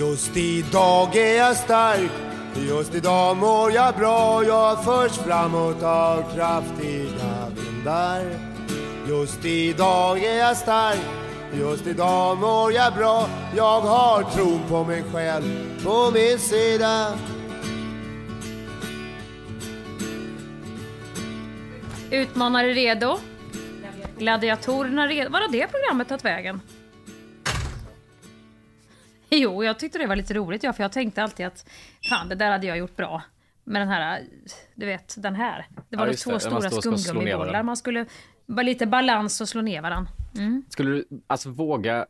Just idag är jag stark, just idag mår jag bra. Jag förs framåt av kraftiga vindar. Just idag är jag stark, just idag mår jag bra. Jag har tron på mig själv på min sida. Utmanare redo. Gladiatorerna redo. Var har det programmet tagit vägen? Jo, jag tyckte det var lite roligt, ja, för jag tänkte alltid att fan, det där hade jag gjort bra. Med den här, du vet, den här. Det var Ja, två det, stora skumgummibollar. Man skulle lite balans och slå ner varandra. Mm. Skulle du alltså våga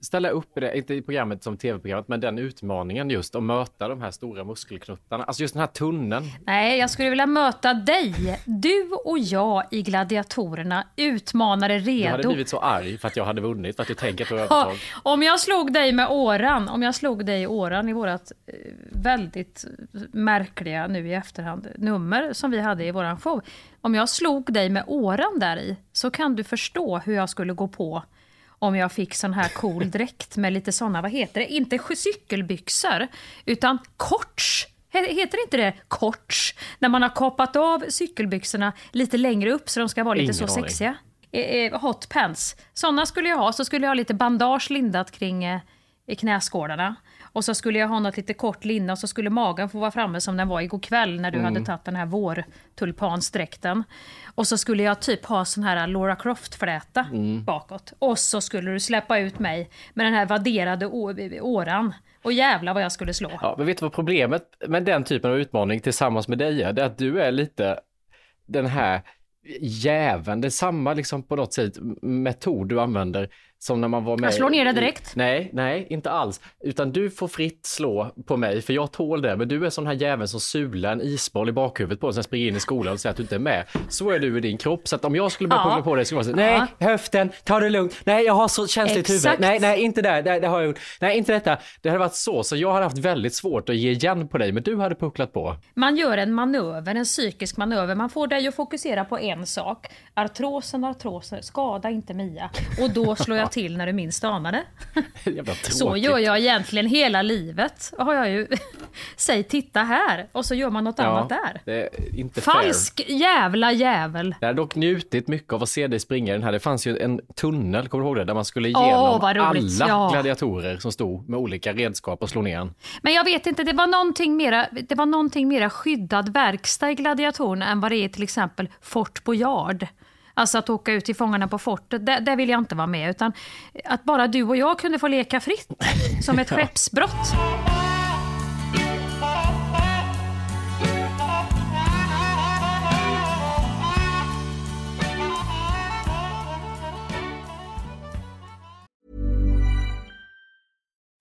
ställa upp i det, inte i programmet som tv-programmet, men den utmaningen just att möta de här stora muskelknuttarna. Alltså just den här tunneln. Nej, jag skulle vilja möta dig. Du och jag i Gladiatorerna, utmanare Du hade redo. blivit så arg för att jag hade vunnit, för att du tänker du har Ja, övertag. om jag slog dig med åran, om jag slog dig i åran i vårat eh, väldigt märkliga, nu i efterhand, nummer som vi hade i våran show. Om jag slog dig med åran där i, så kan du förstå hur jag skulle gå på om jag fick sån här cool dräkt med lite såna, vad heter det, inte cykelbyxor, utan korts. He- Heter inte det korts? När man har kapat av cykelbyxorna lite längre upp så de ska vara lite Ingen så aning. sexiga. Eh, eh, hot pants. Såna skulle jag ha. Så skulle jag ha lite bandage lindat kring eh, knäskålarna. Och så skulle jag ha något lite kort linne och så skulle magen få vara framme som den var igår kväll när du Mm. hade tagit den här vårtulpansdräkten. Och så skulle jag typ ha sån här Laura Croft-fläta Mm. bakåt. Och så skulle du släppa ut mig med den här vadderade åran. Och jävla vad jag skulle slå. Ja, men vet du vad problemet med den typen av utmaning tillsammans med dig är? Det är att du är lite den här jäveln. Det är samma liksom på något sätt metod du använder som när man var med. Jag slår ner det direkt. Nej, nej, inte alls. Utan du får fritt slå på mig för jag tål det. Men du är sån här jävel som sular en isboll i bakhuvudet på och sen springer in i skolan och säger att du inte är med. Så är du i din kropp. Så att om jag skulle börja Ja. på dig skulle jag säga nej, höften, ta det lugnt. Nej, jag har så känsligt huvud. Exakt. Nej, nej, inte där. Det, det har jag gjort. Nej, inte detta. Det hade varit så. Så jag hade haft väldigt svårt att ge igen på dig, men du hade pucklat på. Man gör en manöver, en psykisk manöver. Man får dig att fokusera på en sak. Artrosen, artrosen, skada inte Mia. Och då slår jag till när du minst tråkigt. Så gör jag egentligen hela livet. Har jag ju... Säg titta här. Och så gör man något annat där. Inte fair. Falsk jävla jävel. Jag har dock njutit mycket av att se dig springa i den här. Det fanns ju en tunnel, kommer du ihåg det? Där man skulle igenom roligt. alla Ja. gladiatorer som stod med olika redskap och slå ner en. Men jag vet inte, det var någonting mera, det var någonting mera skyddad verkstad i gladiatorerna än vad det är till exempel Fort Boyard. Alltså att åka ut till Fångarna på fortet, där, där vill jag inte vara med. Utan att bara du och jag kunde få leka fritt, som ett skeppsbrott.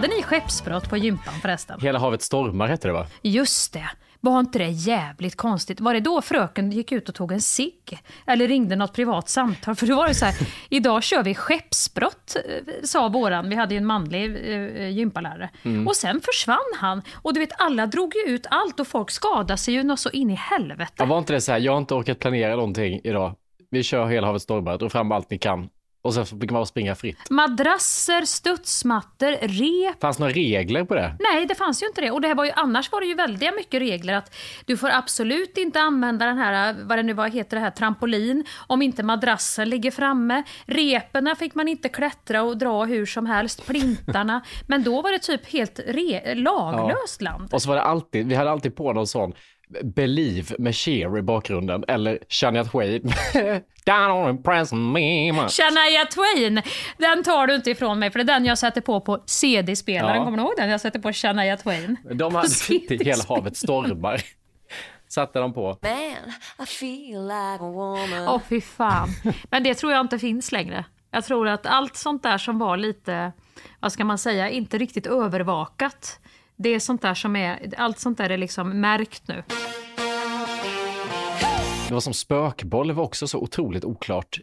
Hade ni skeppsbrott på gympan förresten? Hela havet stormar hette det va? Just det. Var inte det jävligt konstigt? Var det då fröken gick ut och tog en cigg? Eller ringde något privat samtal? För då var det så här, idag kör vi skeppsbrott, eh, sa våran, vi hade ju en manlig eh, gympalärare. Och sen försvann han. Och du vet, alla drog ju ut allt och folk skadade sig ju något så in i helvete. Ja, var inte det så här, jag har inte orkat planera någonting idag. Vi kör hela havet stormar, dra fram allt ni kan. Och så fick man bara springa fritt. Madrasser, studsmattor, rep. Fanns några regler på det? Nej, det fanns ju inte det. Och det här var ju, annars var det ju väldigt mycket regler att du får absolut inte använda den här, vad det nu var, heter det här, trampolin, om inte madrassen ligger framme. Reperna fick man inte klättra och dra hur som helst, plintarna. Men då var det typ helt re- laglöst land. Och så var det alltid, vi hade alltid på någon sån Believe med Cher i bakgrunden eller Shania Twain Down impress me much. Shania Twain, den tar du inte ifrån mig för det är den jag sätter på på CD-spelaren. Ja. Kommer du ihåg den? Jag sätter på Shania Twain. De hade inte hela havet stormar. Satte de på. Man, I feel like a woman. Åh fy fan. Men det tror jag inte finns längre. Jag tror att allt sånt där som var lite, vad ska man säga, inte riktigt övervakat. Det är sånt där som är, allt sånt där är liksom märkt nu. Det var som spökboll, det var också så otroligt oklart.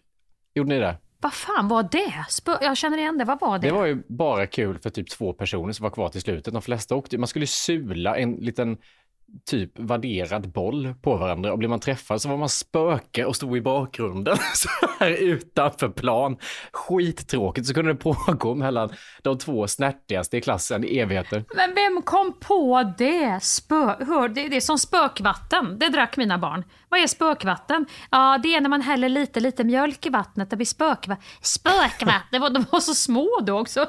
Gjorde ni det? Vad fan var det? Spö jag känner igen det, vad var det? Det var ju bara kul för typ två personer som var kvar till slutet. De flesta åkte, man skulle sula en liten typ vadderad boll på varandra och blev man träffad så var man spöke och stod i bakgrunden så här utanför plan. Skittråkigt så kunde det pågå mellan de två snärtigaste i klassen i evigheter. Men vem kom på det? Spö Hör, det? Det är som spökvatten. Det drack mina barn. Vad är spökvatten? Ja, det är när man häller lite, lite mjölk i vattnet. Det blir spökvatten. Spökvatten? De var så små då också.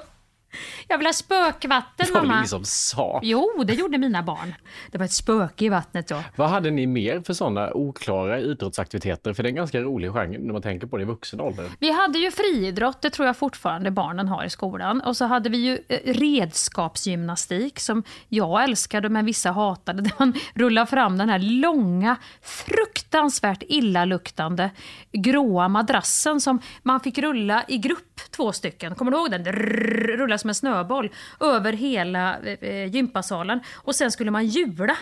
Jag vill ha spökvatten, Det var mamma. ingen som sa. Jo, det gjorde mina barn. Det var ett spöke i vattnet då. Vad hade ni mer för sådana oklara idrottsaktiviteter? För det är en ganska rolig genre när man tänker på det i vuxen ålder. Vi hade ju friidrott, det tror jag fortfarande barnen har i skolan. Och så hade vi ju eh, redskapsgymnastik som jag älskade men vissa hatade. Där man rullar fram den här långa, fruktansvärt illaluktande gråa madrassen som man fick rulla i grupp, två stycken. Kommer du ihåg den? Drrrr, Rulla som en snöboll över hela eh, gympasalen. Och sen skulle man hjula.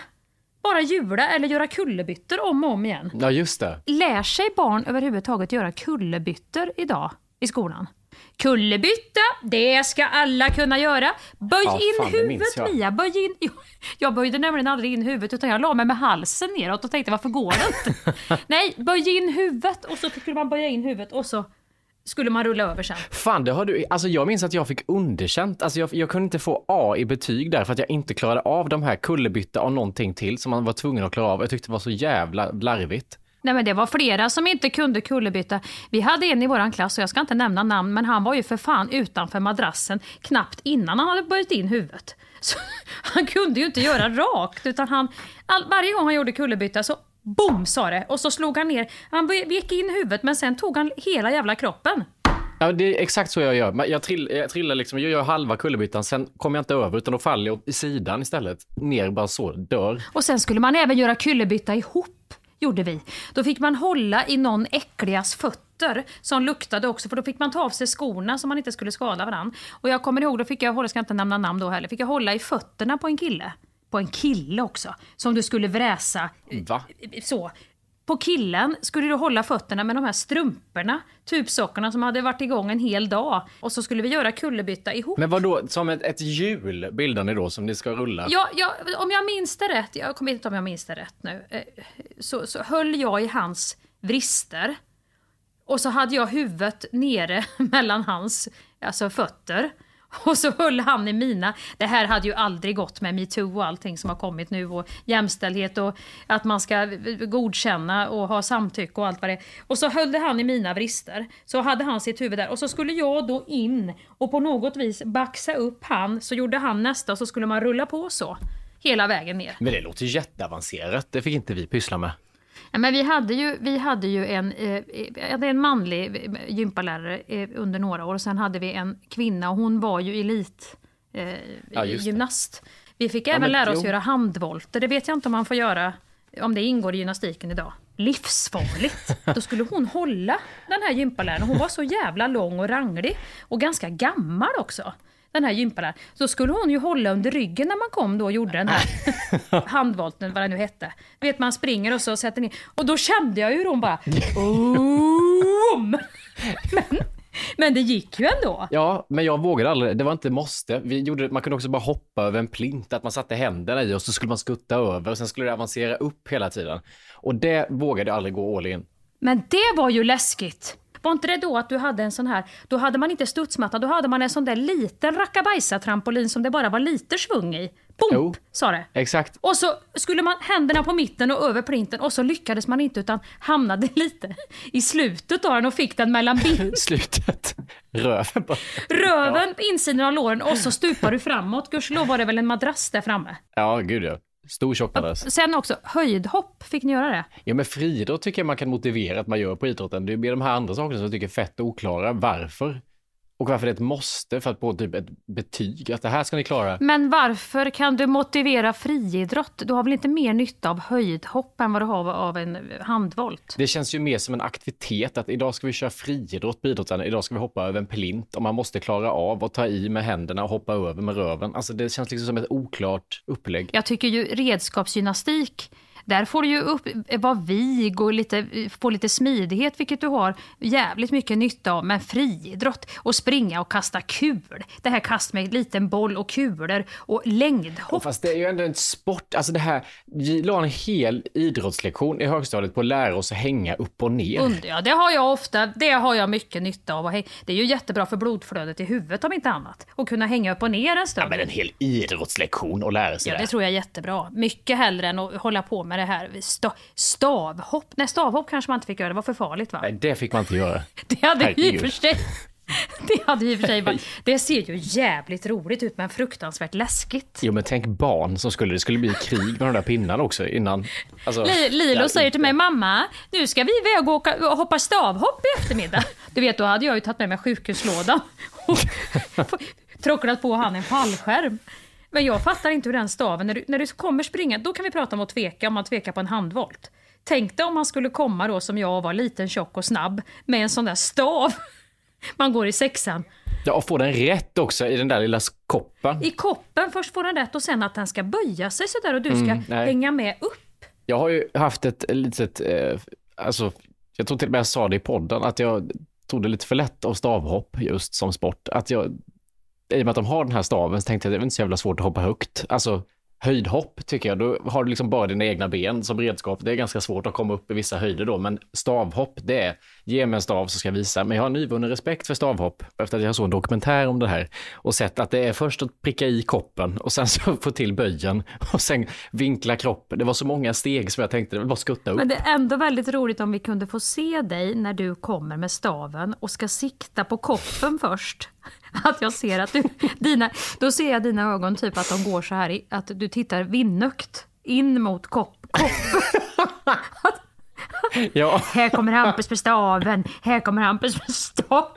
Bara hjula eller göra kullerbyttor om och om igen. Ja, just det. Lär sig barn överhuvudtaget göra kullerbyttor idag i skolan? Kullerbytta, det ska alla kunna göra. Böj Ja, in fan, huvudet jag. Mia, böj in. Jag böjde nämligen aldrig in huvudet utan jag la mig med halsen neråt och tänkte varför går det inte? Nej, böj in huvudet och så skulle man böja in huvudet och så skulle man rulla över sen. Fan, det har du. Alltså jag minns att jag fick underkänt. Alltså jag, jag kunde inte få A i betyg där för att jag inte klarade av de här kullerbytta och någonting till som man var tvungen att klara av. Jag tyckte det var så jävla larvigt. Nej men det var flera som inte kunde kullerbytta. Vi hade en i våran klass och jag ska inte nämna namn men han var ju för fan utanför madrassen knappt innan han hade böjt in huvudet. Så, han kunde ju inte göra rakt utan han, all, varje gång han gjorde kullerbytta så boom sa det och så slog han ner. Han vek in huvudet men sen tog han hela jävla kroppen. Ja, det är exakt så jag gör. Jag, trill, jag trillar liksom, jag gör halva kullerbyttan, sen kommer jag inte över utan då faller jag i sidan istället. Ner bara så, dör. Och sen skulle man även göra kullerbytta ihop, gjorde vi. Då fick man hålla i någon äckligas fötter som luktade också, för då fick man ta av sig skorna så man inte skulle skada varandra. Och jag kommer ihåg, då fick jag hålla, ska inte nämna namn då heller, fick jag hålla i fötterna på en kille. På en kille också, som du skulle vräsa Va? så. På killen skulle du hålla fötterna med de här strumporna, tubsockorna som hade varit igång en hel dag. Och så skulle vi göra kullerbytta ihop. Men vad då som ett, ett hjul bildar ni då som ni ska rulla? Ja, ja, om jag minns det rätt, jag kommer inte om jag minns det rätt nu, eh, så, så höll jag i hans vrister. Och så hade jag huvudet nere mellan hans alltså fötter. Och så höll han i mina. Det här hade ju aldrig gått med metoo och allting som har kommit nu och jämställdhet och att man ska godkänna och ha samtycke och allt vad det är. Och så höll han i mina vrister. Så hade han sitt huvud där och så skulle jag då in och på något vis baxa upp han. Så gjorde han nästa och så skulle man rulla på så. Hela vägen ner. Men det låter jätteavancerat. Det fick inte vi pyssla med. Men vi hade ju, vi hade ju en, eh, eh, en manlig eh, gympalärare under några år och sen hade vi en kvinna och hon var ju elit eh, Ja, gymnast. Vi fick Ja, även lära oss jo. göra handvolter. Det vet jag inte om man får göra, om det ingår i gymnastiken idag. Livsfarligt! Då skulle hon hålla den här gympaläraren. Hon var så jävla lång och ranglig och ganska gammal också. Den här gympaläraren. Så skulle hon ju hålla under ryggen när man kom då och gjorde den här handvolten, vad det nu hette. Du vet man springer och så sätter ner. Och då kände jag ju hon bara... Men, men det gick ju ändå. Ja, men jag vågade aldrig. Det var inte måste. Vi gjorde, man kunde också bara hoppa över en plint, att man satte händerna i och så skulle man skutta över och sen skulle det avancera upp hela tiden. Och det vågade jag aldrig gå all in. Men det var ju läskigt. Var inte det då att du hade en sån här, då hade man inte studsmatta, då hade man en sån där liten rackabajsa-trampolin som det bara var lite svung i. Pump, sa det. Exakt. Och så skulle man händerna på mitten och över plinten och så lyckades man inte utan hamnade lite i slutet av den och fick den mellan bin- Slutet. Röven bara. röven, på insidan av låren och så stupar du framåt. Gudskelov var det väl en madrass där framme. Ja, gud ja. Stor tjock madrass. Sen också höjdhopp, fick ni göra det? Ja, men friidrott tycker jag man kan motivera att man gör på idrotten. Det är mer de här andra sakerna som jag tycker är fett oklara. Varför? Och varför det är ett måste för att få typ ett betyg. Att det här ska ni klara. Men varför kan du motivera friidrott? Du har väl inte mer nytta av höjdhopp än vad du har av en handvolt? Det känns ju mer som en aktivitet att idag ska vi köra friidrott på idrotten. Idag ska vi hoppa över en plint och man måste klara av att ta i med händerna och hoppa över med röven. Alltså det känns liksom som ett oklart upplägg. Jag tycker ju redskapsgymnastik, där får du ju upp, vara vig och lite, få lite smidighet, vilket du har jävligt mycket nytta av. Men friidrott och springa och kasta kul. Det här kast med liten boll och kulor och längdhopp. Fast det är ju ändå en sport. Alltså det här, vi la en hel idrottslektion i högstadiet på att lära oss att hänga upp och ner. Under, ja, det har jag ofta, det har jag mycket nytta av. Och Det är ju jättebra för blodflödet i huvudet om inte annat. Och kunna hänga upp och ner en stund. Ja, men en hel idrottslektion och lära sig Ja, det. det tror jag är jättebra. Mycket hellre än att hålla på med det här sta- stavhopp. Nej, stavhopp kanske man inte fick göra, det var för farligt va? Nej, det fick man inte göra. Det hade ju i och för sig... Det hade ju i och för sig varit... Det ser ju jävligt roligt ut men fruktansvärt läskigt. Jo, men tänk barn som skulle, det skulle bli krig med de där pinnarna också innan. Alltså, Li- Lilo där säger till mig, mamma, nu ska vi iväg och, åka, och hoppa stavhopp i eftermiddag. Du vet, då hade jag ju tagit med mig sjukhuslådan och tråcklat på han en fallskärm. Men jag fattar inte hur den staven, när du, när du kommer springa, då kan vi prata om att tveka, om man tvekar på en handvolt. Tänk dig om man skulle komma då som jag var liten, tjock och snabb med en sån där stav. Man går i sexan. Ja, och få den rätt också i den där lilla koppen. I koppen, först får den rätt och sen att den ska böja sig sådär och du ska Mm, hänga med upp. Jag har ju haft ett litet, eh, alltså, jag tror till och med jag sa det i podden, att jag tog det lite för lätt av stavhopp just som sport. Att jag, i och med att de har den här staven så tänkte jag att det är inte så jävla svårt att hoppa högt. Alltså höjdhopp tycker jag, då har du liksom bara dina egna ben som redskap. Det är ganska svårt att komma upp i vissa höjder då, men stavhopp, det är, ge mig en stav så ska jag visa. Men jag har nyvunnen respekt för stavhopp efter att jag såg en dokumentär om det här och sett att det är först att pricka i koppen och sen så få till böjen och sen vinkla kroppen. Det var så många steg som jag tänkte, det var bara skutta upp. Men det är ändå väldigt roligt om vi kunde få se dig när du kommer med staven och ska sikta på koppen först. Att jag ser att du, dina, då ser jag dina ögon typ att de går så här, att du tittar vinnökt in mot kopp, koppen. Ja, Här kommer Hampus med staven, här kommer Hampus med staven.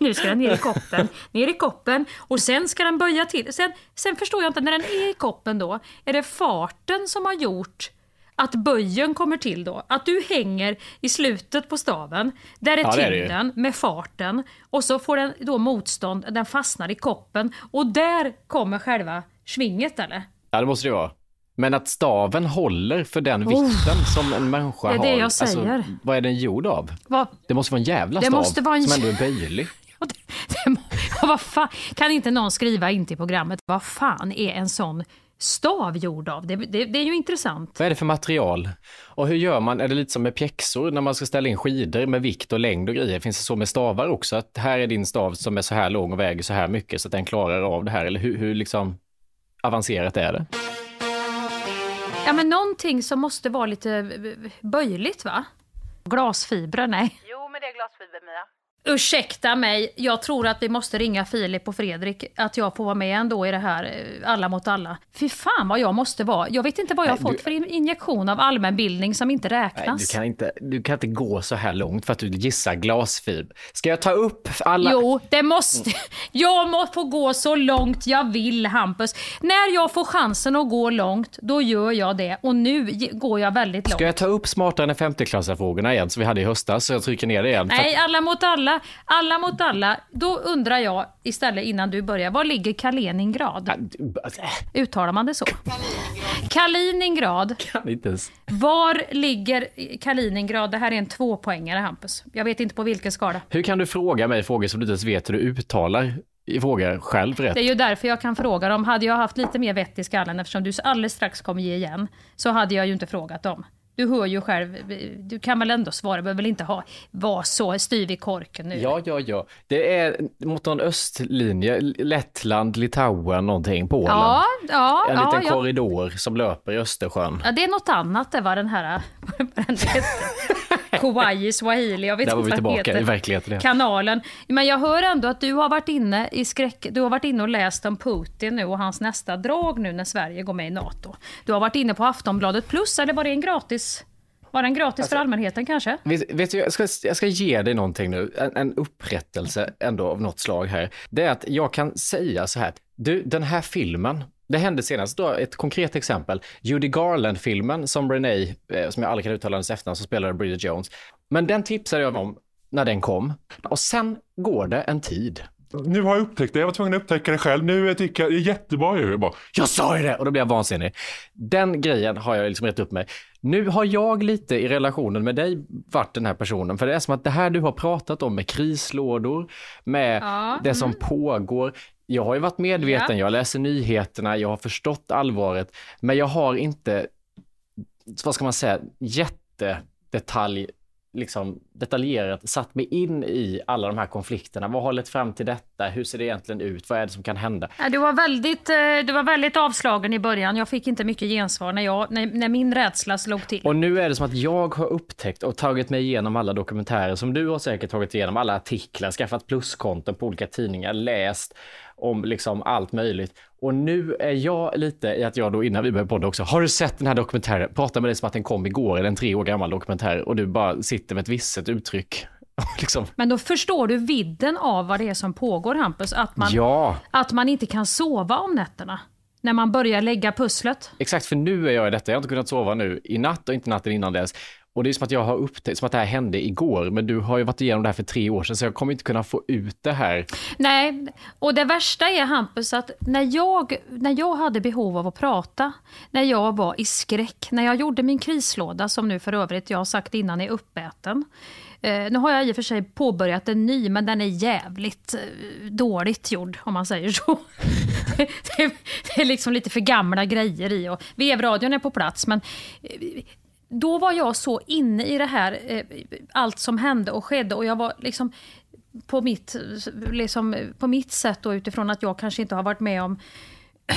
Nu ska den ner i koppen, ner i koppen och sen ska den böja till. Sen, sen förstår jag inte, när den är i koppen då, är det farten som har gjort att böjen kommer till då? Att du hänger i slutet på staven, där är Ja, tyngden med farten och så får den då motstånd, den fastnar i koppen och där kommer själva svinget eller? ja det måste det vara. Men att staven håller för den vikten som en människa Oh. Det är har. det jag Alltså, säger. vad är den gjord av? Vad, Det måste vara en jävla Det stav måste vara en som ändå är böjlig. Ja, det, det, ja, vad fan, kan inte någon skriva in till programmet, vad fan är en sån stav gjord av? Det, det, det är ju intressant. Vad är det för material? Och hur gör man? Är det lite som med pjäxor när man ska ställa in skidor med vikt och längd och grejer? Finns det så med stavar också? Att här är din stav som är så här lång och väger så här mycket så att den klarar av det här? Eller hur, hur liksom avancerat är det? Ja, men någonting som måste vara lite böjligt va? Glasfibrer, nej. Jo, men det är glasfiber, Mia. Ursäkta mig, jag tror att vi måste ringa Filip och Fredrik, att jag får vara med ändå i det här eh, Alla mot alla. Fy fan vad jag måste vara. Jag vet inte vad jag har Nej, fått du- för in- injektion av allmänbildning som inte Nej, räknas. du, kan inte, du kan inte gå så här långt för att du gissar glasfiber. Ska jag ta upp alla? Jo, det måste... Jag må få gå så långt jag vill, Hampus. När jag får chansen att gå långt, då gör jag det. Och nu går jag väldigt långt. Ska jag ta upp smartare än 50-klassarfrågorna igen som vi hade i höstas? Så jag trycker ner det igen. Nej, alla mot alla. Alla mot alla. Då undrar jag istället innan du börjar, var ligger Kaliningrad? alltså, Uttalar man det så? Kaliningrad. kan inte ens. Var ligger Kaliningrad? Det här är en tvåpoängare, Hampus. Jag vet inte på vilken skala. Hur kan du fråga mig frågor som du inte ens vet hur du uttalar i frågor själv rätt? Det är ju därför jag kan fråga dem. Hade jag haft lite mer vett i skallen, eftersom du alldeles strax kommer ge igen, så hade jag ju inte frågat dem. Du hör ju själv, du kan väl ändå svara, du behöver väl inte ha, vara så styv i korken nu? Ja, ja, ja. Det är mot någon östlinje, Lettland, Litauen, någonting, Polen. ja, ja, en ja, liten ja. korridor som löper i Östersjön. ja, det är något annat det var den här, den Kauai, swahili, jag vet Där var inte vi vad tillbaka heter. i verkligheten. igen. kanalen. Men jag hör ändå att du har varit inne i skräck... Du har varit inne och läst om Putin nu och hans nästa drag nu när Sverige går med i NATO. Du har varit inne på Aftonbladet plus, eller var det en gratis... Var den gratis Alltså- för allmänheten kanske? Vet, vet du, jag ska, jag ska ge dig någonting nu, en, en upprättelse ändå av något slag här. Det är att jag kan säga så här, du, den här filmen, det hände senast, då, ett konkret exempel, Judy Garland-filmen som Renee, eh, som jag aldrig kan uttala hennes efternamn, som spelade Bridget Jones. Men den tipsade jag om när den kom. Och sen går det en tid. Nu har jag upptäckt det, jag var tvungen att upptäcka det själv. Nu tycker jag det är jättebra ju. Jag bara, Jag sa ju det! Och då blev jag vansinnig. Den grejen har jag liksom rätt upp mig. Nu har jag lite i relationen med dig varit den här personen. För det är som att det här du har pratat om med krislådor, med Ja, det som pågår. Jag har ju varit medveten, jag läser nyheterna, jag har förstått allvaret. Men jag har inte, vad ska man säga, jättedetalj liksom detaljerat satt mig in i alla de här konflikterna. Vad har lett fram till detta? Hur ser det egentligen ut? Vad är det som kan hända? Ja, Du var, väldigt, eh, du var väldigt avslagen i början. Jag fick inte mycket gensvar när, jag, när, när min rädsla slog till. Och nu är det som att jag har upptäckt och tagit mig igenom alla dokumentärer som du har säkert tagit igenom, alla artiklar, skaffat pluskonton på olika tidningar, läst om liksom allt möjligt. Och nu är jag lite i att jag då innan vi började podda också, har du sett den här dokumentären? Prata med dig som att den kom igår, eller en tre år gammal dokumentär och du bara sitter med ett visset uttryck. liksom. Men då förstår du vidden av vad det är som pågår Hampus. Att man, Ja, att man inte kan sova om nätterna. När man börjar lägga pusslet. exakt för nu är jag i detta. Jag har inte kunnat sova nu i natt och inte natten innan dess. Och det är som att jag har upptäckt, som att det här hände igår, men du har ju varit igenom det här för tre år sedan, så jag kommer inte kunna få ut det här. Nej, och det värsta är Hampus att när jag, när jag hade behov av att prata, när jag var i skräck, när jag gjorde min krislåda som nu för övrigt, jag har sagt innan, är uppäten. Eh, nu har jag i och för sig påbörjat en ny, men den är jävligt eh, dåligt gjord om man säger så. det, är, det är liksom lite för gamla grejer i och vevradion är på plats, men eh, då var jag så inne i det här, eh, allt som hände och skedde och jag var liksom på mitt, liksom, på mitt sätt då, utifrån att jag kanske inte har varit med om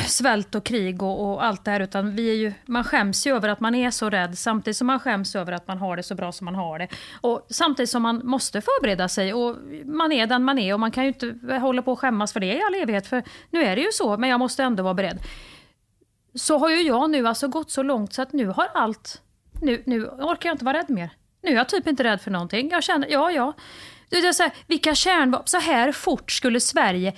svält och krig och, och allt det här. Utan vi är ju, man skäms ju över att man är så rädd samtidigt som man skäms över att man har det så bra som man har det. Och samtidigt som man måste förbereda sig och man är den man är och man kan ju inte hålla på och skämmas för det i all evighet. För nu är det ju så, men jag måste ändå vara beredd. Så har ju jag nu alltså gått så långt så att nu har allt, nu, nu orkar jag inte vara rädd mer. Nu är jag typ inte rädd för någonting. Jag känner, ja ja. Det är så här, vilka kärnvapen, så här fort skulle Sverige,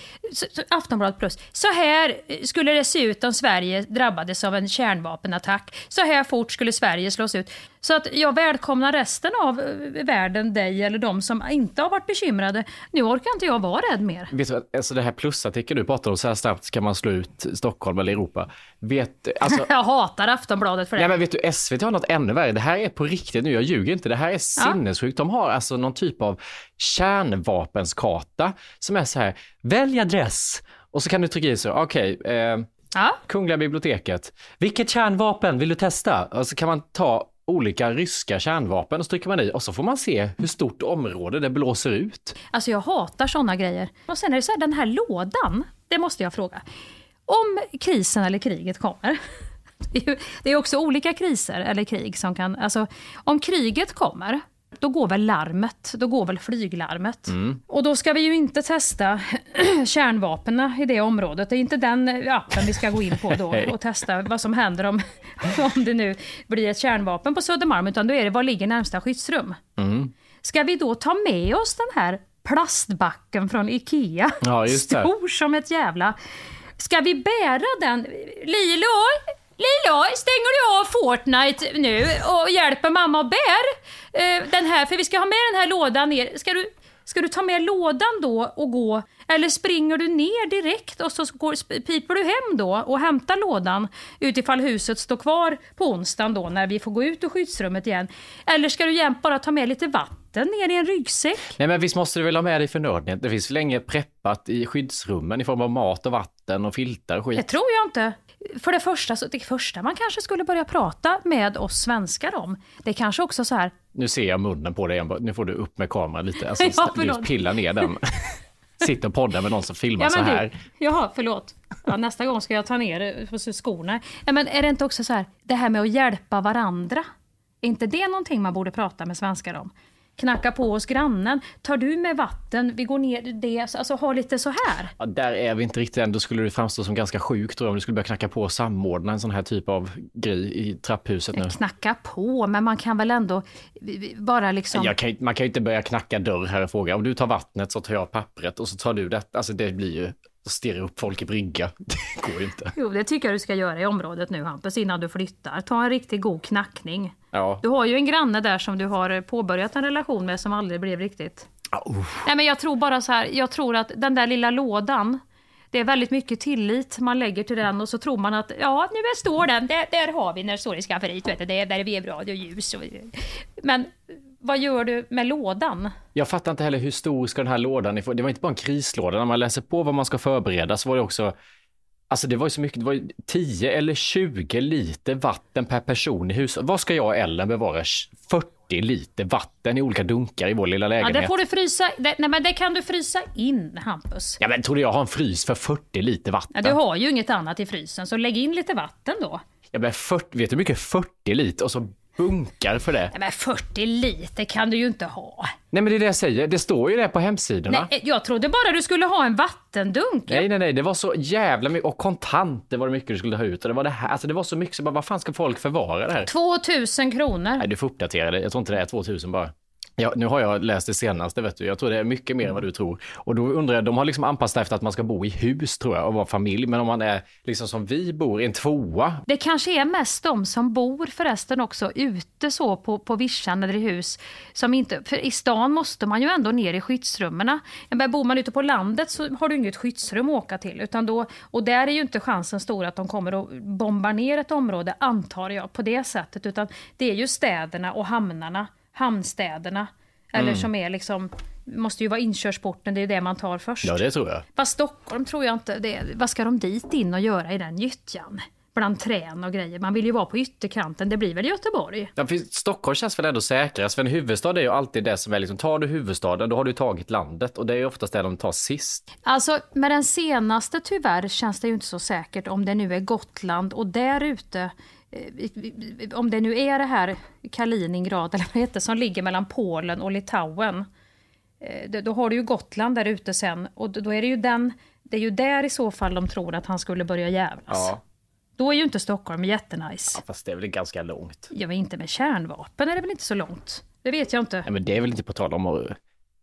Aftonbladet plus, så här skulle det se ut om Sverige drabbades av en kärnvapenattack. Så här fort skulle Sverige slås ut. Så att jag välkomnar resten av eh, världen, dig eller de som inte har varit bekymrade. Nu orkar inte jag vara rädd mer. Vet du, alltså det här plusartikeln du pratar om, så här snabbt ska man slå ut Stockholm eller Europa. Vet, alltså, Jag hatar Aftonbladet för det. Nej men vet du, SVT har något ännu värre. Det här är på riktigt nu, jag ljuger inte. Det här är sinnessjukt. De har alltså någon typ av kärnvapenskarta som är så här, välj adress. Och så kan du trycka i så, okej, eh, Ja. Kungliga biblioteket. Vilket kärnvapen vill du testa? Och så kan man ta olika ryska kärnvapen och så trycker man i och så får man se hur stort område det blåser ut. Alltså jag hatar sådana grejer. Och sen är det så här, den här lådan, det måste jag fråga. Om krisen eller kriget kommer, det är ju- det är också olika kriser eller krig som kan, alltså om kriget kommer, då går väl larmet, då går väl flyglarmet. Och då ska vi ju inte testa kärnvapnen i det området. Det är inte den appen vi ska gå in på då och testa vad som händer om, om det nu blir ett kärnvapen på Södermalm, utan då är det var ligger närmsta skyddsrum. Ska vi då ta med oss den här plastbacken från IKEA? Ja. Stor som ett jävla... Ska vi bära den? Lilo? Lilo, stänger du av Fortnite nu och hjälper mamma och bär eh, den här? För vi ska ha med den här lådan ner. Ska du, ska du ta med lådan då och gå? Eller springer du ner direkt och så går, piper du hem då och hämtar lådan utifall huset står kvar på onsdagen då när vi får gå ut ur skyddsrummet igen? Eller ska du jämt bara ta med lite vatten ner i en ryggsäck? Nej men visst måste du väl ha med dig förnödenhet. Det finns länge preppat i skyddsrummen i form av mat och vatten och filtar och Det skit. tror jag inte. För det första, så det första man kanske skulle börja prata med oss svenskar om, det är kanske också så här, Nu ser jag munnen på dig igen. Nu får du upp med kameran lite. Alltså, Ja, förlåt. pilla ner den. Sitter och poddar med någon som filmar så men här. Du, jaha, förlåt. Ja, nästa gång ska jag ta ner på skorna. Ja, men är det inte också så här, det här med att hjälpa varandra? Är inte det någonting man borde prata med svenskar om? Knacka på hos grannen. Tar du med vatten? Vi går ner det. Alltså ha lite så här. Ja, där är vi inte riktigt än. Då skulle det framstå som ganska sjukt tror jag, om du skulle börja knacka på och samordna en sån här typ av grej i trapphuset nu. Knacka på, men man kan väl ändå bara liksom... Kan, man kan ju inte börja knacka dörr här och fråga. Om du tar vattnet så tar jag pappret och så tar du det. Alltså det blir ju stirra upp folk i brygga. Det går ju inte. Jo, det tycker jag du ska göra i området nu Hampus, innan du flyttar. Ta en riktigt god knackning. Ja. Du har ju en granne där som du har påbörjat en relation med som aldrig blev riktigt... Uff. Nej men jag tror bara så här, jag tror att den där lilla lådan, det är väldigt mycket tillit man lägger till den och så tror man att ja, nu står den, där, där har vi när det står i skafferiet, vet du, det är, där är vebradio och ljus. Och, men vad gör du med lådan? Jag fattar inte heller hur stor ska den här lådan. Det var inte bara en krislåda. När man läser på vad man ska förbereda så var det också Alltså det var ju så mycket, det var ju 10 eller 20 liter vatten per person i huset. Vad ska jag och Ellen bevara 40 liter vatten i olika dunkar i vår lilla Ja, lägenhet? det får du frysa, det, nej men det kan du frysa in Hampus. Ja men tror du jag har en frys för 40 liter vatten? Ja, du har ju inget annat i frysen, så lägg in lite vatten då. Jag men 40, vet du hur mycket 40 liter och så bunkar för det? Nej, men 40 liter kan du ju inte ha. Nej men det är det jag säger, det står ju det på hemsidorna. Nej, jag trodde bara du skulle ha en vattendunk. Nej, nej, nej, det var så jävla mycket. Och kontanter var det mycket du skulle ha ut. Och det var det här, alltså det var så mycket så bara, vad fan ska folk förvara det här? 2000 kronor. Nej, du får uppdatera det. Jag tror inte det är 2000 bara. Ja, nu har jag läst det senaste, vet du. Jag tror det är mycket mer än vad du tror. Och då undrar jag, de har liksom anpassat efter att man ska bo i hus, tror jag, och vara familj. Men om man är liksom som vi bor i en tvåa. Det kanske är mest de som bor förresten också ute så på, på vischan eller i hus. Som inte, för i stan måste man ju ändå ner i skyddsrummen. Men bor man ute på landet så har du inget skyddsrum att åka till. Utan då, och där är ju inte chansen stor att de kommer att bomba ner ett område, antar jag, på det sättet. Utan det är ju städerna och hamnarna, hamnstäderna. Eller Mm. som är liksom, måste ju vara inkörsporten, det är det man tar först. Ja, det tror jag. Fast Stockholm tror jag inte, det, vad ska de dit in och göra i den gyttjan? Bland trän och grejer. Man vill ju vara på ytterkanten, det blir väl Göteborg? Ja, Stockholm känns väl ändå säkrast, för en huvudstad är ju alltid det som är liksom, tar du huvudstaden, då har du tagit landet. Och det är ju oftast det de tar sist. Alltså med den senaste tyvärr känns det ju inte så säkert om det nu är Gotland och där ute om det nu är det här Kaliningrad eller vad det heter som ligger mellan Polen och Litauen. eh, då- har du ju Gotland där ute sen och då är det ju den, det är ju där i så fall de tror att han skulle börja jävlas. Ja, Då är ju inte Stockholm jättenice. fast det är väl ganska långt. Ja, men inte med kärnvapen är det väl inte så långt? Det vet jag inte. Ja, men det är väl inte på tal om att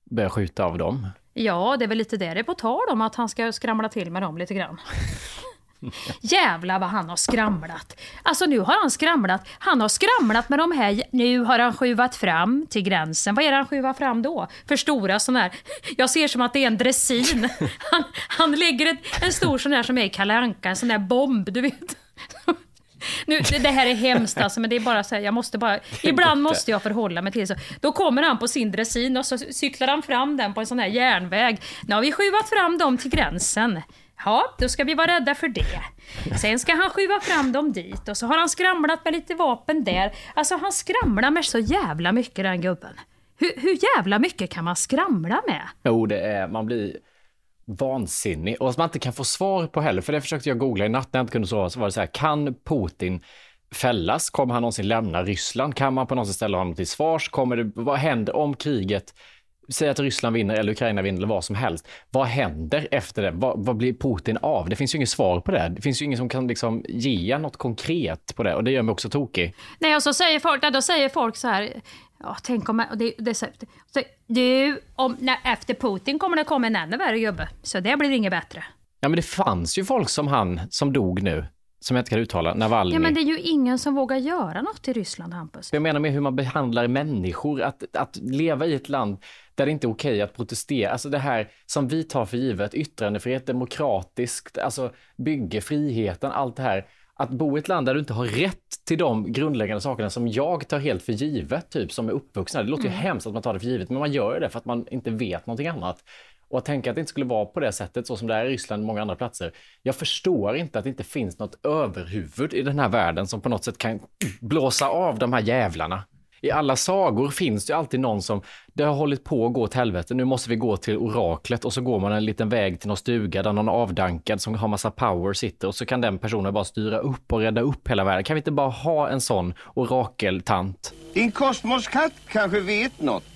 börja skjuta av dem. Ja, det är väl lite det det är på tal om att han ska skramla till med dem lite grann. Jävlar vad han har skramlat. Alltså nu har han skramlat. Han har skramlat med de här. Nu har han skjuvat fram till gränsen. Vad är det han skjuvar fram då? För stora sån här. Jag ser som att det är en dressin. Han, han lägger ett, en stor sån här som är i Kalle Anka, en sån där bomb, du vet. Nu, det, här är hemskt alltså, men det är bara så här, jag måste bara, ibland måste jag förhålla mig till. Så, då kommer han på sin dressin och så cyklar han fram den på en sån här järnväg. Nu har vi skjuvat fram dem till gränsen. Ja, då ska vi vara rädda för det. Sen ska han skjuva fram dem dit och så har han skramlat med lite vapen där. Alltså han skramlar med så jävla mycket den gubben. Hur, hur jävla mycket kan man skramla med? Jo, det är, man blir vansinnig och att man inte kan få svar på heller, för det försökte jag googla i natt när jag inte kunde sova, så var det så här, kan Putin fällas? Kommer han någonsin lämna Ryssland? Kan man på något sätt ställa honom till svars? Kommer det, vad händer om kriget, säg att Ryssland vinner eller Ukraina vinner eller vad som helst. Vad händer efter det? Vad, vad blir Putin av? Det finns ju inget svar på det. Det finns ju ingen som kan liksom ge något konkret på det och det gör mig också tokig. Nej, och så säger folk, då säger folk så här, ja, tänk om, det, det, så, du, om, när, efter Putin kommer det komma en ännu värre gubbe, så det blir inget bättre. Ja, men det fanns ju folk som han som dog nu, som jag inte kan uttala, Navalny. Ja, men det är ju ingen som vågar göra något i Ryssland, Hampus. Jag menar med hur man behandlar människor, att, att leva i ett land där det inte är okej att protestera. Alltså det här som vi tar för givet, yttrandefrihet, demokratiskt, alltså bygge, friheten, allt det här. Att bo i ett land där du inte har rätt till de grundläggande sakerna som jag tar helt för givet, typ som är uppvuxna. Det låter ju hemskt att man tar det för givet, men man gör det för att man inte vet någonting annat. Och att tänka att det inte skulle vara på det sättet, så som det är i Ryssland och många andra platser. Jag förstår inte att det inte finns något överhuvud i den här världen som på något sätt kan blåsa av de här jävlarna. I alla sagor finns det ju alltid någon som, det har hållit på att gå åt helvete, nu måste vi gå till oraklet och så går man en liten väg till någon stuga där någon avdankad som har massa power sitter och så kan den personen bara styra upp och rädda upp hela världen. Kan vi inte bara ha en sån orakeltant? Din kosmoskatt kanske vet något.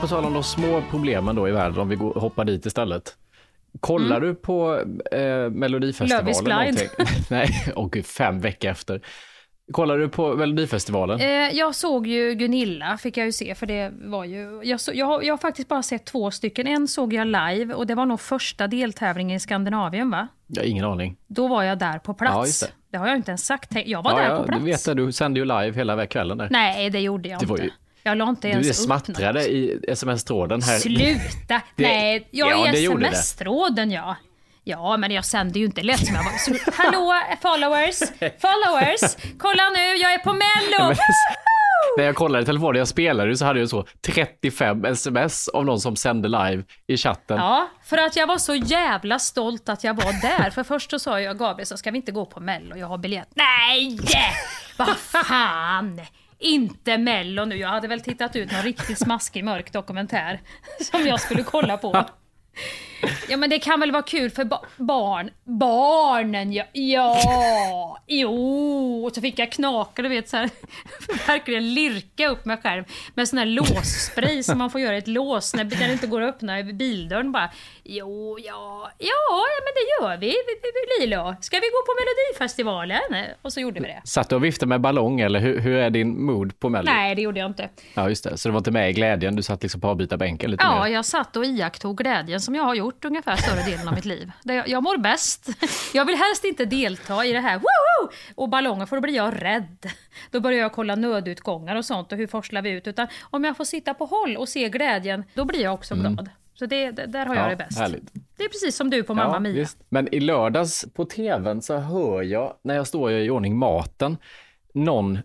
På tal om de små problemen då i världen, om vi går, hoppar dit istället. Kollar du på eh, Melodifestivalen? Love is blind. Nej, och fem veckor efter. Kollar du på Melodifestivalen? Eh, jag såg ju Gunilla, fick jag ju se, för det var ju... Jag, så, jag, har, jag har faktiskt bara sett två stycken. En såg jag live och det var nog första deltävlingen i Skandinavien, va? Jag har ingen aning. Då var jag där på plats. Ja, just det. har jag inte ens sagt. Jag var ja, där ja, på plats. Du vet det, du sände ju live hela kvällen där. Nej, det gjorde jag Det var inte. ju- Jag la inte du ens det upp smattrade något. i sms-tråden här. Sluta! Det- Nej, jag ja, är det det. sms-tråden ja. Ja, men jag sände ju inte lätt som jag var. Så, hallå followers, followers, kolla nu, jag är på mello! När jag kollade i telefonen jag spelade så hade jag så 35 sms av någon som sände live i chatten. Ja, för att jag var så jävla stolt att jag var där. För först så sa jag Gabriel, så ska vi inte gå på mello? Jag har biljett. Nej! Vad fan! Inte mello nu. Jag hade väl tittat ut någon riktigt smaskig mörk dokumentär som jag skulle kolla på. Ja men det kan väl vara kul för ba- barn. Barnen ja. Ja! Jo! Och så fick jag knaka, du vet så här, verkligen lirka upp mig själv med sån här låsspray som man får göra i ett lås när, när det inte går att öppna bildörren bara. Jo, ja, ja, ja men det gör vi Lilo. Ska vi gå på Melodifestivalen? Och så gjorde vi det. Satt du och viftade med ballong eller hur, hur är din mood på Mello? Nej, det gjorde jag inte. Ja just det, så du var inte med i glädjen, du satt liksom på avbytarbänken lite Ja, mer. jag satt och iakttog glädjen som jag har gjort ungefär större delen av mitt liv. Det- Jag, jag mår bäst. Jag vill helst inte delta i det här woho! och ballonger för då blir jag rädd. Då börjar jag kolla nödutgångar och sånt och hur forslar vi ut. Utan om jag får sitta på håll och se glädjen, då blir jag också glad. Så det, där har jag det bäst. Mm. härligt. Det är precis som du på Mamma Mia. visst. Men i lördags på tvn så hör jag, när jag står i ordning maten, någon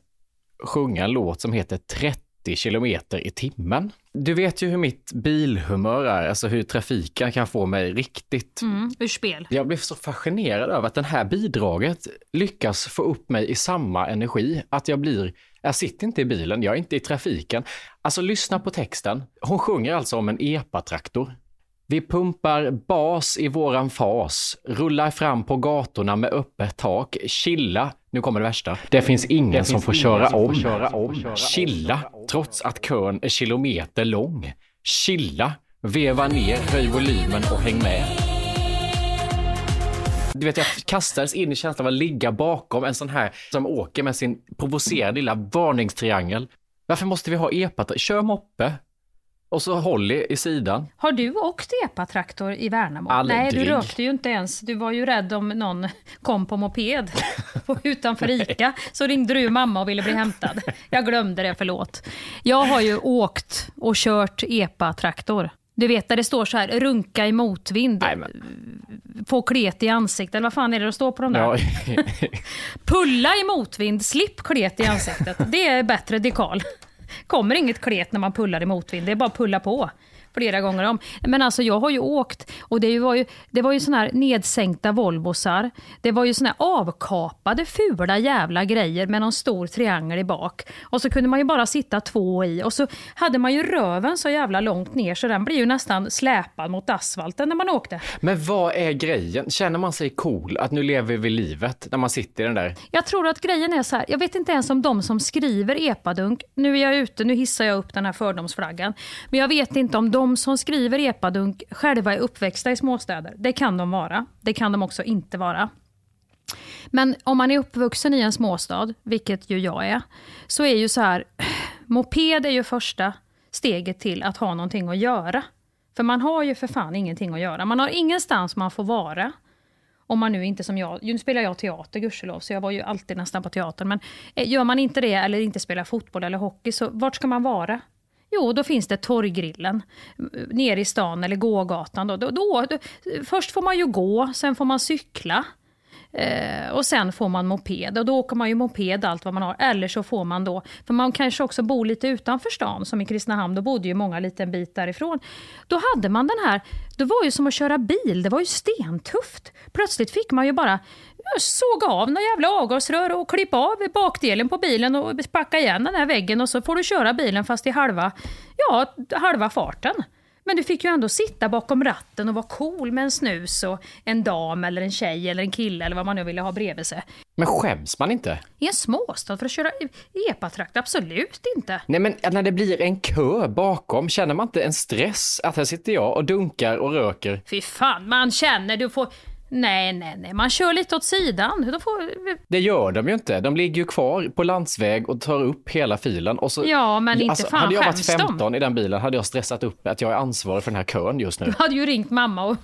sjunga en låt som heter 30 kilometer i timmen. Du vet ju hur mitt bilhumör är, alltså hur trafiken kan få mig riktigt Mm, ur spel. jag blev så fascinerad över att det här bidraget lyckas få upp mig i samma energi. Att jag blir, jag sitter inte i bilen, jag är inte i trafiken. Alltså lyssna på texten. Hon sjunger alltså om en epatraktor. Vi pumpar bas i våran fas, rullar fram på gatorna med öppet tak, chilla, nu kommer det värsta. Det finns ingen som får köra om. Chilla, trots att kön är kilometer lång. Chilla, veva ner, höj volymen och häng med. Du vet, jag kastades in i känslan av att ligga bakom en sån här som åker med sin provocerande lilla varningstriangel. Varför måste vi ha epat? Kör moppe. Och så Holly i sidan. Har du åkt epatraktor i Värnamo? Aldrig. Nej, du rökte ju inte ens. Du var ju rädd om någon kom på moped utanför Ica. Så ringde du mamma och ville bli hämtad. Jag glömde det, förlåt. Jag har ju åkt och kört epatraktor. Du vet där det står så här, runka i motvind, Nej, men, få klet i ansiktet, eller vad fan är det det står på de där? ja, Pulla i motvind, slipp klet i ansiktet. Det är bättre dekal. Kommer inget klet när man pullar i motvind, det är bara att pulla på flera gånger om. Men alltså jag har ju åkt och det var ju, det var ju såna här nedsänkta Volvosar. Det var ju såna här avkapade fula jävla grejer med någon stor triangel i bak. Och så kunde man ju bara sitta två i och så hade man ju röven så jävla långt ner så den blir ju nästan släpad mot asfalten när man åkte. men vad är grejen? Känner man sig cool att nu lever vi livet när man sitter i den där? Jag tror att grejen är så här, jag vet inte ens om de som skriver epadunk, nu är jag ute, nu hissar jag upp den här fördomsflaggan, men jag vet inte om de de som skriver epadunk själva är uppväxta i småstäder. Det kan de vara. Det kan de också inte vara. Men om man är uppvuxen i en småstad, vilket ju jag är, så är ju så här, moped är ju första steget till att ha någonting att göra. För man har ju för fan ingenting att göra. Man har ingenstans man får vara. Om man nu inte som jag, nu spelar jag teater gudskelov, så jag var ju alltid nästan på teatern. Men eh, gör man inte det eller inte spelar fotboll eller hockey, så vart ska man vara? Jo, då finns det Torggrillen nere i stan eller gågatan. Då, då, då, först får man ju gå, sen får man cykla. Eh, och sen får man moped och då åker man ju moped allt vad man har. Eller så får man då, för man kanske också bor lite utanför stan som i Kristinehamn, då bodde ju många lite bit därifrån. Då hade man den här, det var ju som att köra bil, det var ju stentufft. Plötsligt fick man ju bara såga av några jävla avgasrör och klippa av bakdelen på bilen och packa igen den här väggen och så får du köra bilen fast i halva, ja, halva farten. Men du fick ju ändå sitta bakom ratten och vara cool med en snus och en dam eller en tjej eller en kille eller vad man nu ville ha bredvid sig. Men skäms man inte? I en småstad för att köra epatrakt? Absolut inte. Nej, men när det blir en kö bakom, känner man inte en stress att här sitter jag och dunkar och röker? Fy fan, man känner, du får... Nej, nej, nej, man kör lite åt sidan. Då får... Det gör de ju inte. De ligger ju kvar på landsväg och tar upp hela filen. Och så, ja, men inte alltså, fan Hade jag varit skäms 15 de? i den bilen hade jag stressat upp att jag är ansvarig för den här kön just nu. Du hade ju ringt mamma och,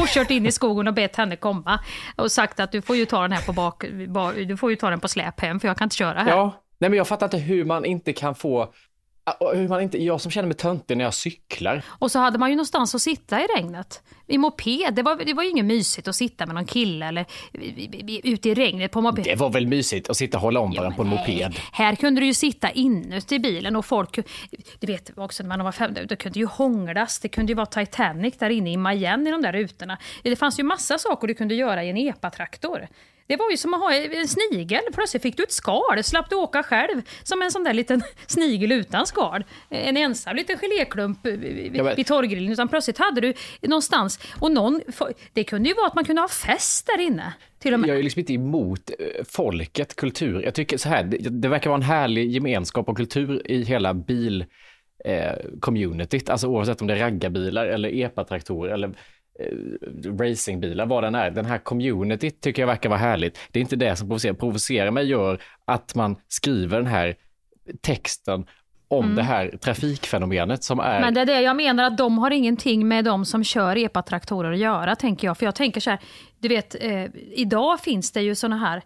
och kört in i skogen och bett henne komma. Och sagt att du får ju ta den här på bak... Du får ju ta den på släp hem för jag kan inte köra här. Ja, nej men jag fattar inte hur man inte kan få hur man inte, jag som känner mig töntig när jag cyklar. Och så hade man ju någonstans att sitta i regnet. I moped, det var, det var ju inget mysigt att sitta med någon kille eller ute i regnet på moped. Det var väl mysigt att sitta och hålla om varandra på en moped. Här kunde du ju sitta inuti bilen och folk, du vet också när man var fem, det kunde ju hånglas, det kunde ju vara Titanic där inne i Mayen i de där rutorna. Det fanns ju massa saker du kunde göra i en epatraktor. Det var ju som att ha en snigel. Plötsligt fick du ett skal, slapp du åka själv som en sån där liten snigel utan skal. En ensam liten geléklump vid, torrgrillen. Utan plötsligt hade du någonstans, och någon, det kunde ju vara att man kunde ha fest där inne. Till och med. Jag är liksom inte emot eh, folket, kultur. Jag tycker så här, det, det verkar vara en härlig gemenskap och kultur i hela bil eh, communityt, alltså oavsett om det är raggarbilar eller epatraktorer eller racingbilar, vad den är. Den här communityt tycker jag verkar vara härligt. Det är inte det som provocerar. Provocerar mig gör att man skriver den här texten om det här trafikfenomenet som är... Mm. Men det är det jag menar, att de har ingenting med de som kör epatraktorer att göra, tänker jag. För jag tänker så här, du vet, eh, idag finns det ju såna här,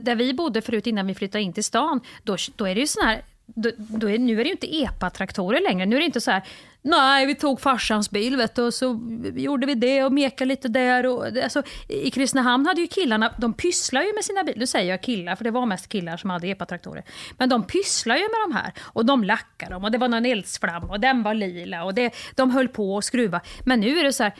där vi bodde förut innan vi flyttade in till stan, då, då är det ju såna här då, då är, nu är det ju inte epatraktorer längre. Nu är det inte så här, nej vi tog farsans bil vet du, och så gjorde vi det och mekade lite där. Och, alltså, I Kristinehamn hade ju killarna, de pysslar ju med sina bilar. Nu säger jag killar, för det var mest killar som hade epatraktorer. Men de pysslar ju med de här och de lackar dem och det var någon eldsflamma och den var lila och det, de höll på att skruva. Men nu är det så här,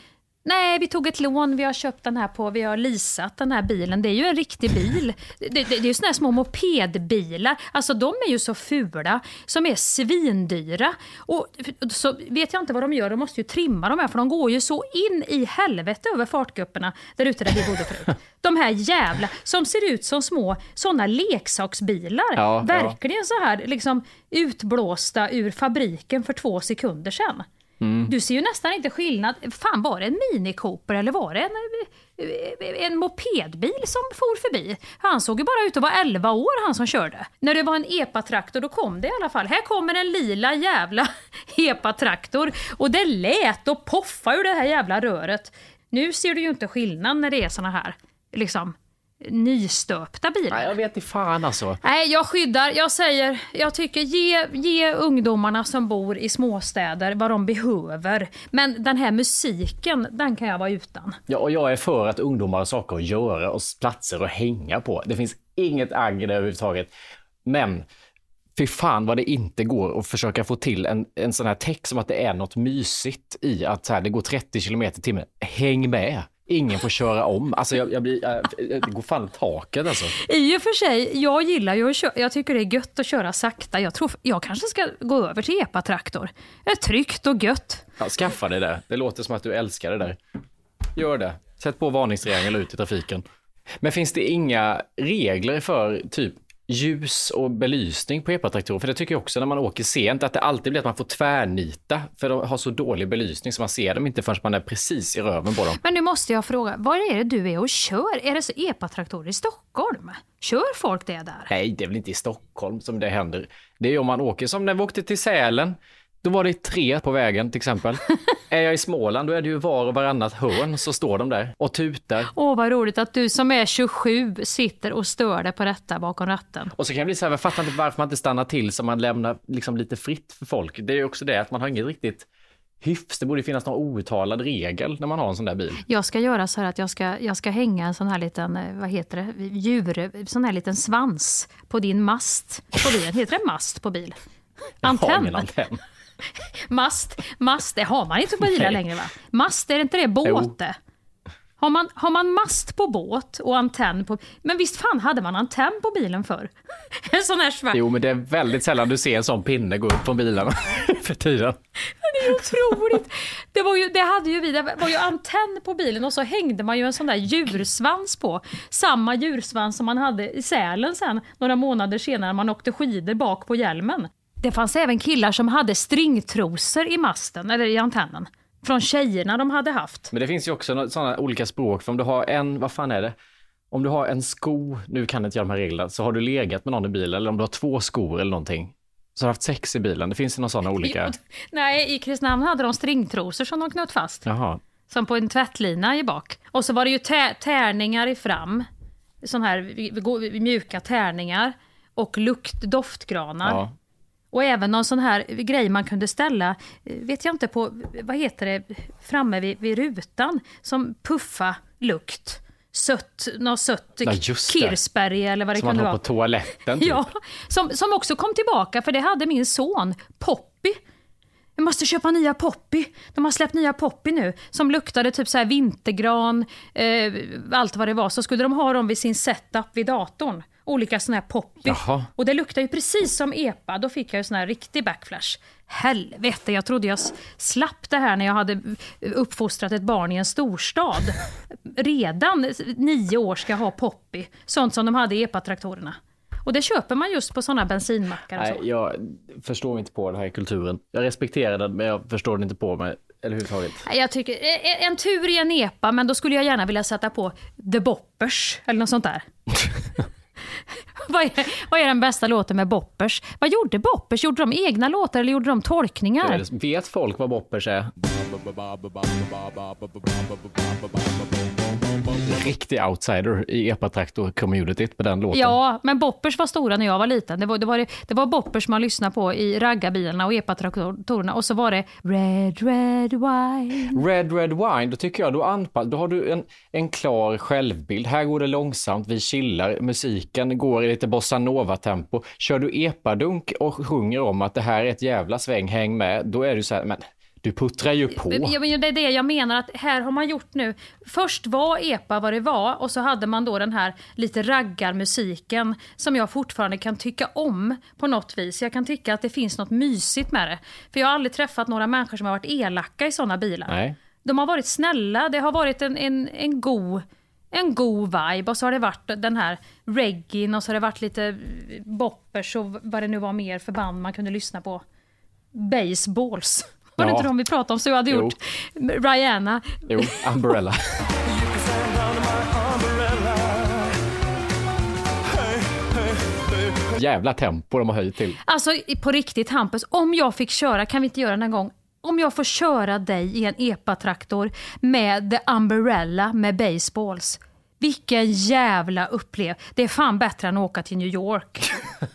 Nej, vi tog ett lån, vi har köpt den här på, vi har leasat den här bilen. Det är ju en riktig bil. Det, det, det är ju såna här små mopedbilar. Alltså de är ju så fula, som är svindyra. Och så vet jag inte vad de gör, de måste ju trimma de här för de går ju så in i helvete över fartgrupperna där ute där vi bodde förut. De här jävla, som ser ut som små såna leksaksbilar. Ja, ja. Verkligen så här liksom utblåsta ur fabriken för två sekunder sedan. Mm. Du ser ju nästan inte skillnad. Fan, var det en Mini Cooper eller var det en, eh, en mopedbil som for förbi? Han såg ju bara ut att vara 11 år han som körde. När det var en epatraktor då kom det i alla fall. Här kommer en lila jävla epatraktor och det lät och poffade ur det här jävla röret. Nu ser du ju inte skillnad när det är såna här liksom nystöpta bilar. Nej, jag vet inte fan alltså. Nej, jag skyddar. Jag säger, jag tycker ge, ge ungdomarna som bor i småstäder vad de behöver. Men den här musiken, den kan jag vara utan. Ja, och jag är för att ungdomar har saker att göra och platser att hänga på. Det finns inget agg där överhuvudtaget. Men fy fan vad det inte går att försöka få till en, en sån här text som att det är något mysigt i att så här, det går 30 kilometer i timmen. Häng med! Ingen får köra om. Alltså jag, jag blir, äh, det går fan i taket alltså. I och för sig, jag gillar ju att köra, jag tycker det är gött att köra sakta. Jag tror jag kanske ska gå över till epatraktor. Det är tryggt och gött. Ja, skaffa det där. Det låter som att du älskar det där. Gör det. Sätt på varningstriangel ut i trafiken. Men finns det inga regler för typ ljus och belysning på epatraktorer. För det tycker jag också när man åker sent, att det alltid blir att man får tvärnita. För de har så dålig belysning så man ser dem inte förrän man är precis i röven på dem. Men nu måste jag fråga, vad är det du är och kör? Är det så epatraktorer i Stockholm? Kör folk det där? Nej, det är väl inte i Stockholm som det händer. Det är om man åker, som när vi åkte till Sälen. Då var det tre på vägen till exempel. är jag i Småland, då är det ju var och varannat hörn så står de där och tutar. Åh, vad roligt att du som är 27 sitter och stör dig på detta bakom ratten. Och så kan jag bli så här, jag fattar inte varför man inte stannar till så man lämnar liksom lite fritt för folk. Det är ju också det att man har inget riktigt hyfs. Det borde finnas någon outtalad regel när man har en sån där bil. Jag ska göra så här att jag ska, jag ska hänga en sån här liten, eh, vad heter det, djur, sån här liten svans på din mast på bilen. Heter det mast på bil? Jag har Antenn? ingen antenn. Mast, mast, det har man inte på bilar längre va? Mast, är det inte det båt det? Har man, har man mast på båt och antenn på... Men visst fan hade man antenn på bilen förr? En sån här svart... Jo, men det är väldigt sällan du ser en sån pinne gå upp från bilarna för tiden. Det är otroligt. Det, var ju, det hade ju vi, det var ju antenn på bilen och så hängde man ju en sån där djursvans på. Samma djursvans som man hade i Sälen sen, några månader senare man åkte skidor bak på hjälmen. Det fanns även killar som hade stringtrosor i masten, eller i antennen. Från tjejerna de hade haft. Men det finns ju också sådana olika språk. För om du har en, vad fan är det? Om du har en sko, nu kan jag inte jag de här reglerna, så har du legat med någon i bilen eller om du har två skor eller någonting. Så har du haft sex i bilen. Det finns ju några sådana olika. Nej, i Kristinehamn hade de stringtrosor som de knöt fast. Jaha. Som på en tvättlina i bak. Och så var det ju tä- tärningar i fram. Sån här mjuka tärningar. Och lukt, doftgranar. Ja. Och även någon sån här grej man kunde ställa, eh, vet jag inte på, vad heter det, framme vid, vid rutan. Som puffa lukt. Sött, något sött Ja, kirsberg eller vad det Som man kunde har vara. på toaletten. Typ. Ja, som, som också kom tillbaka, för det hade min son, Poppy. Jag måste köpa nya Poppy. De har släppt nya Poppy nu, som luktade typ så här vintergran, eh, allt vad det var. Så skulle de ha dem vid sin setup vid datorn. Olika såna här Poppy. Jaha. Och det luktar ju precis som EPA. Då fick jag ju sån här riktig backflash. Helvete, jag trodde jag slapp det här när jag hade uppfostrat ett barn i en storstad. Redan nio år ska jag ha Poppy. Sånt som de hade i EPA-traktorerna. Och det köper man just på såna bensinmackar och så. Nej, jag förstår inte på den här kulturen. Jag respekterar den, men jag förstår den inte på mig överhuvudtaget. Nej, Jag tycker, eh, en tur i en EPA, men då skulle jag gärna vilja sätta på The Boppers, eller något sånt där. vad, är, vad är den bästa låten med Boppers? Vad gjorde Boppers? Gjorde de egna låtar eller gjorde de tolkningar? Vet folk vad boppers är? Riktig outsider i epatraktor-communityt på den låten. Ja, men Boppers var stora när jag var liten. Det var, det var, det, var Boppers man lyssnade på i raggarbilarna och epatraktorerna. Och så var det Red, Red Wine. Red Red Wine, då tycker jag då, anpass, då har du en, en klar självbild. Här går det långsamt, vi chillar, musiken går i lite bossa nova-tempo. Kör du epadunk och sjunger om att det här är ett jävla sväng, häng med, då är du så här, men du puttrar ju på. Ja, men det är det jag menar att här har man gjort nu. Först var EPA vad det var och så hade man då den här lite raggarmusiken som jag fortfarande kan tycka om på något vis. Jag kan tycka att det finns något mysigt med det. För jag har aldrig träffat några människor som har varit elaka i sådana bilar. Nej. De har varit snälla, det har varit en, en, en god en god vibe och så har det varit den här reggaen och så har det varit lite boppers och vad det nu var mer för band man kunde lyssna på. Baseballs. Var det Ja. inte de vi pratade om? Så jag hade Jo. gjort Rihanna. Jo, Umbrella. Jävla tempo de har höjt till. Alltså på riktigt Hampus, om jag fick köra, kan vi inte göra den en gång? Om jag får köra dig i en epatraktor med The Umbrella med baseballs. Vilken jävla upplevelse. Det är fan bättre än att åka till New York.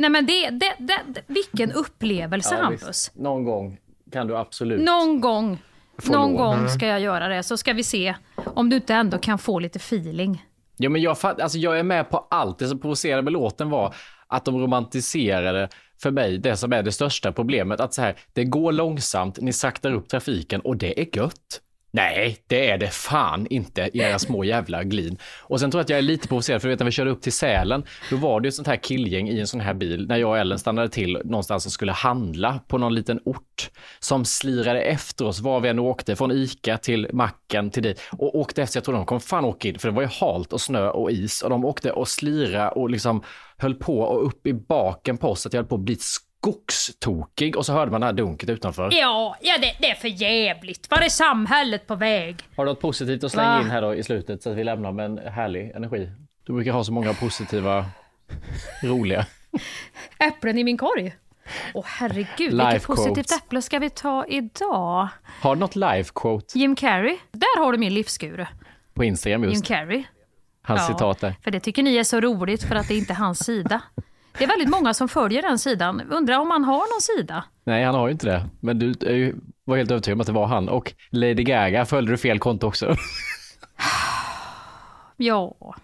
Nej men det, det, det, vilken upplevelse Ja, Hampus. visst. Någon gång kan du absolut. Någon gång, Få någon gång ska jag göra det så ska vi se om du inte ändå kan få lite feeling. Ja, men jag, alltså, jag är med på allt. Det som provocerade med låten var att de romantiserade för mig det som är det största problemet. Att så här, det går långsamt, ni saktar upp trafiken och det är gött. Nej, det är det fan inte, era små jävla glin. Och sen tror jag att jag är lite provocerad, för du vet när vi körde upp till Sälen, då var det ju ett sånt här killgäng i en sån här bil, när jag och Ellen stannade till någonstans och skulle handla på någon liten ort, som slirade efter oss var vi än åkte, från Ica till macken till dit, och åkte efter, jag tror de kom fan åka in, för det var ju halt och snö och is, och de åkte och slira och liksom höll på och upp i baken på oss, att jag höll på att bli skogstokig och så hörde man det här dunket utanför. Ja, ja det, det är för jävligt. Var är samhället på väg? Har du något positivt att slänga Va? in här då i slutet så att vi lämnar med en härlig energi? Du brukar ha så många positiva, roliga. Äpplen i min korg. Åh herregud, Life vilket positivt quotes. äpple ska vi ta idag? Har du något live quote Jim Carrey. Där har du min livsguru. på Instagram Jim just? Carrey. Hans citat där. För det tycker ni är så roligt för att det inte är hans sida. Det är väldigt många som följer den sidan. Undrar om han har någon sida? Nej, han har ju inte det. Men du var helt övertygad om att det var han. Och Lady Gaga följde du fel konto också. Ja.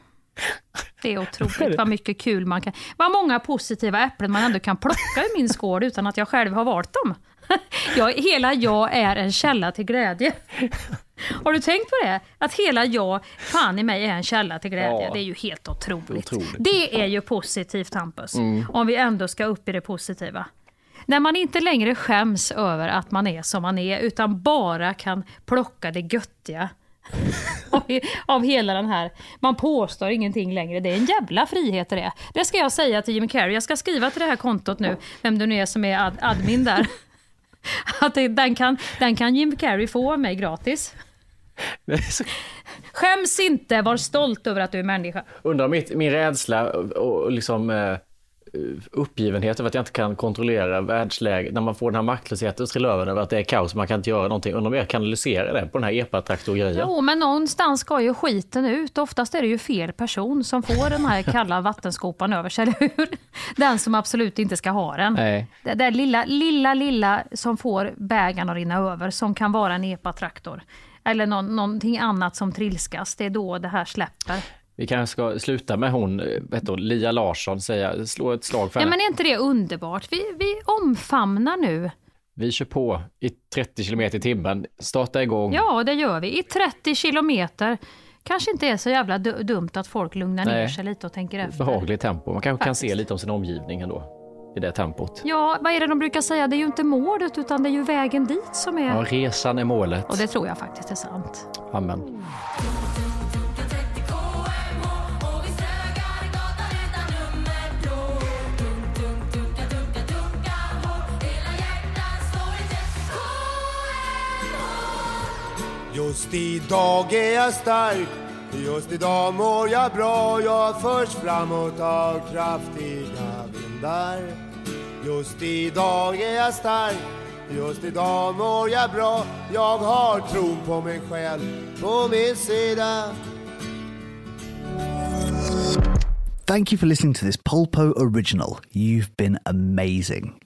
Det är otroligt vad mycket kul man kan... Vad många positiva äpplen man ändå kan plocka i min skål utan att jag själv har valt dem. Jag, hela jag är en källa till glädje. Har du tänkt på det? Att hela jag, fan i mig, är en källa till glädje. Ja. Det är ju helt otroligt. Otroligt. Det är ju positivt, Hampus. Om vi ändå ska upp i det positiva. När man inte längre skäms över att man är som man är, utan bara kan plocka det göttiga av, av hela den här... Man påstår ingenting längre. Det är en jävla frihet det är. Det ska jag säga till Jim Carrey. Jag ska skriva till det här kontot nu, vem det nu är som är ad, admin där. Att den, kan, den kan Jim Carrey få av mig gratis. Så- Skäms inte, var stolt över att du är människa. Undrar om min rädsla och, och liksom eh, uppgivenhet över att jag inte kan kontrollera världsläget, när man får den här maktlösheten och trillar över över att det är kaos man kan inte göra någonting. Undrar om jag kanaliserar det på den här epatraktor-grejen. Jo, men någonstans ska ju skiten ut. Oftast är det ju fel person som får den här kalla vattenskopan över sig, eller hur? Den som absolut inte ska ha den. Nej. Det där lilla, lilla, lilla som får bägaren att rinna över, som kan vara en epatraktor. Eller någon, någonting annat som trilskas, det är då det här släpper. Vi kanske ska sluta med hon, eh, vet du, Lia Larsson, säga, slå ett slag för Ja, henne. men är inte det underbart? Vi, vi omfamnar nu. Vi kör på i 30 kilometer i timmen, starta igång. Ja, det gör vi. I 30 kilometer. Kanske inte är så jävla du- dumt att folk lugnar ner Nej. sig lite och tänker efter. Behagligt tempo. Man kanske kan se Faktiskt. lite om sin omgivning ändå i det tempot. Ja, vad är det de brukar säga? Det är ju inte målet utan det är ju vägen dit som är... Ja, resan är målet. Och det tror jag faktiskt är sant. Amen. Just idag är jag stark. Just idag mår jag bra. Jag förs framåt av kraftiga vindar. Just idag är jag stark. Just idag mår jag bra. Jag har på mig själv på min sida. Thank you for listening to this Polpo original. You've been amazing.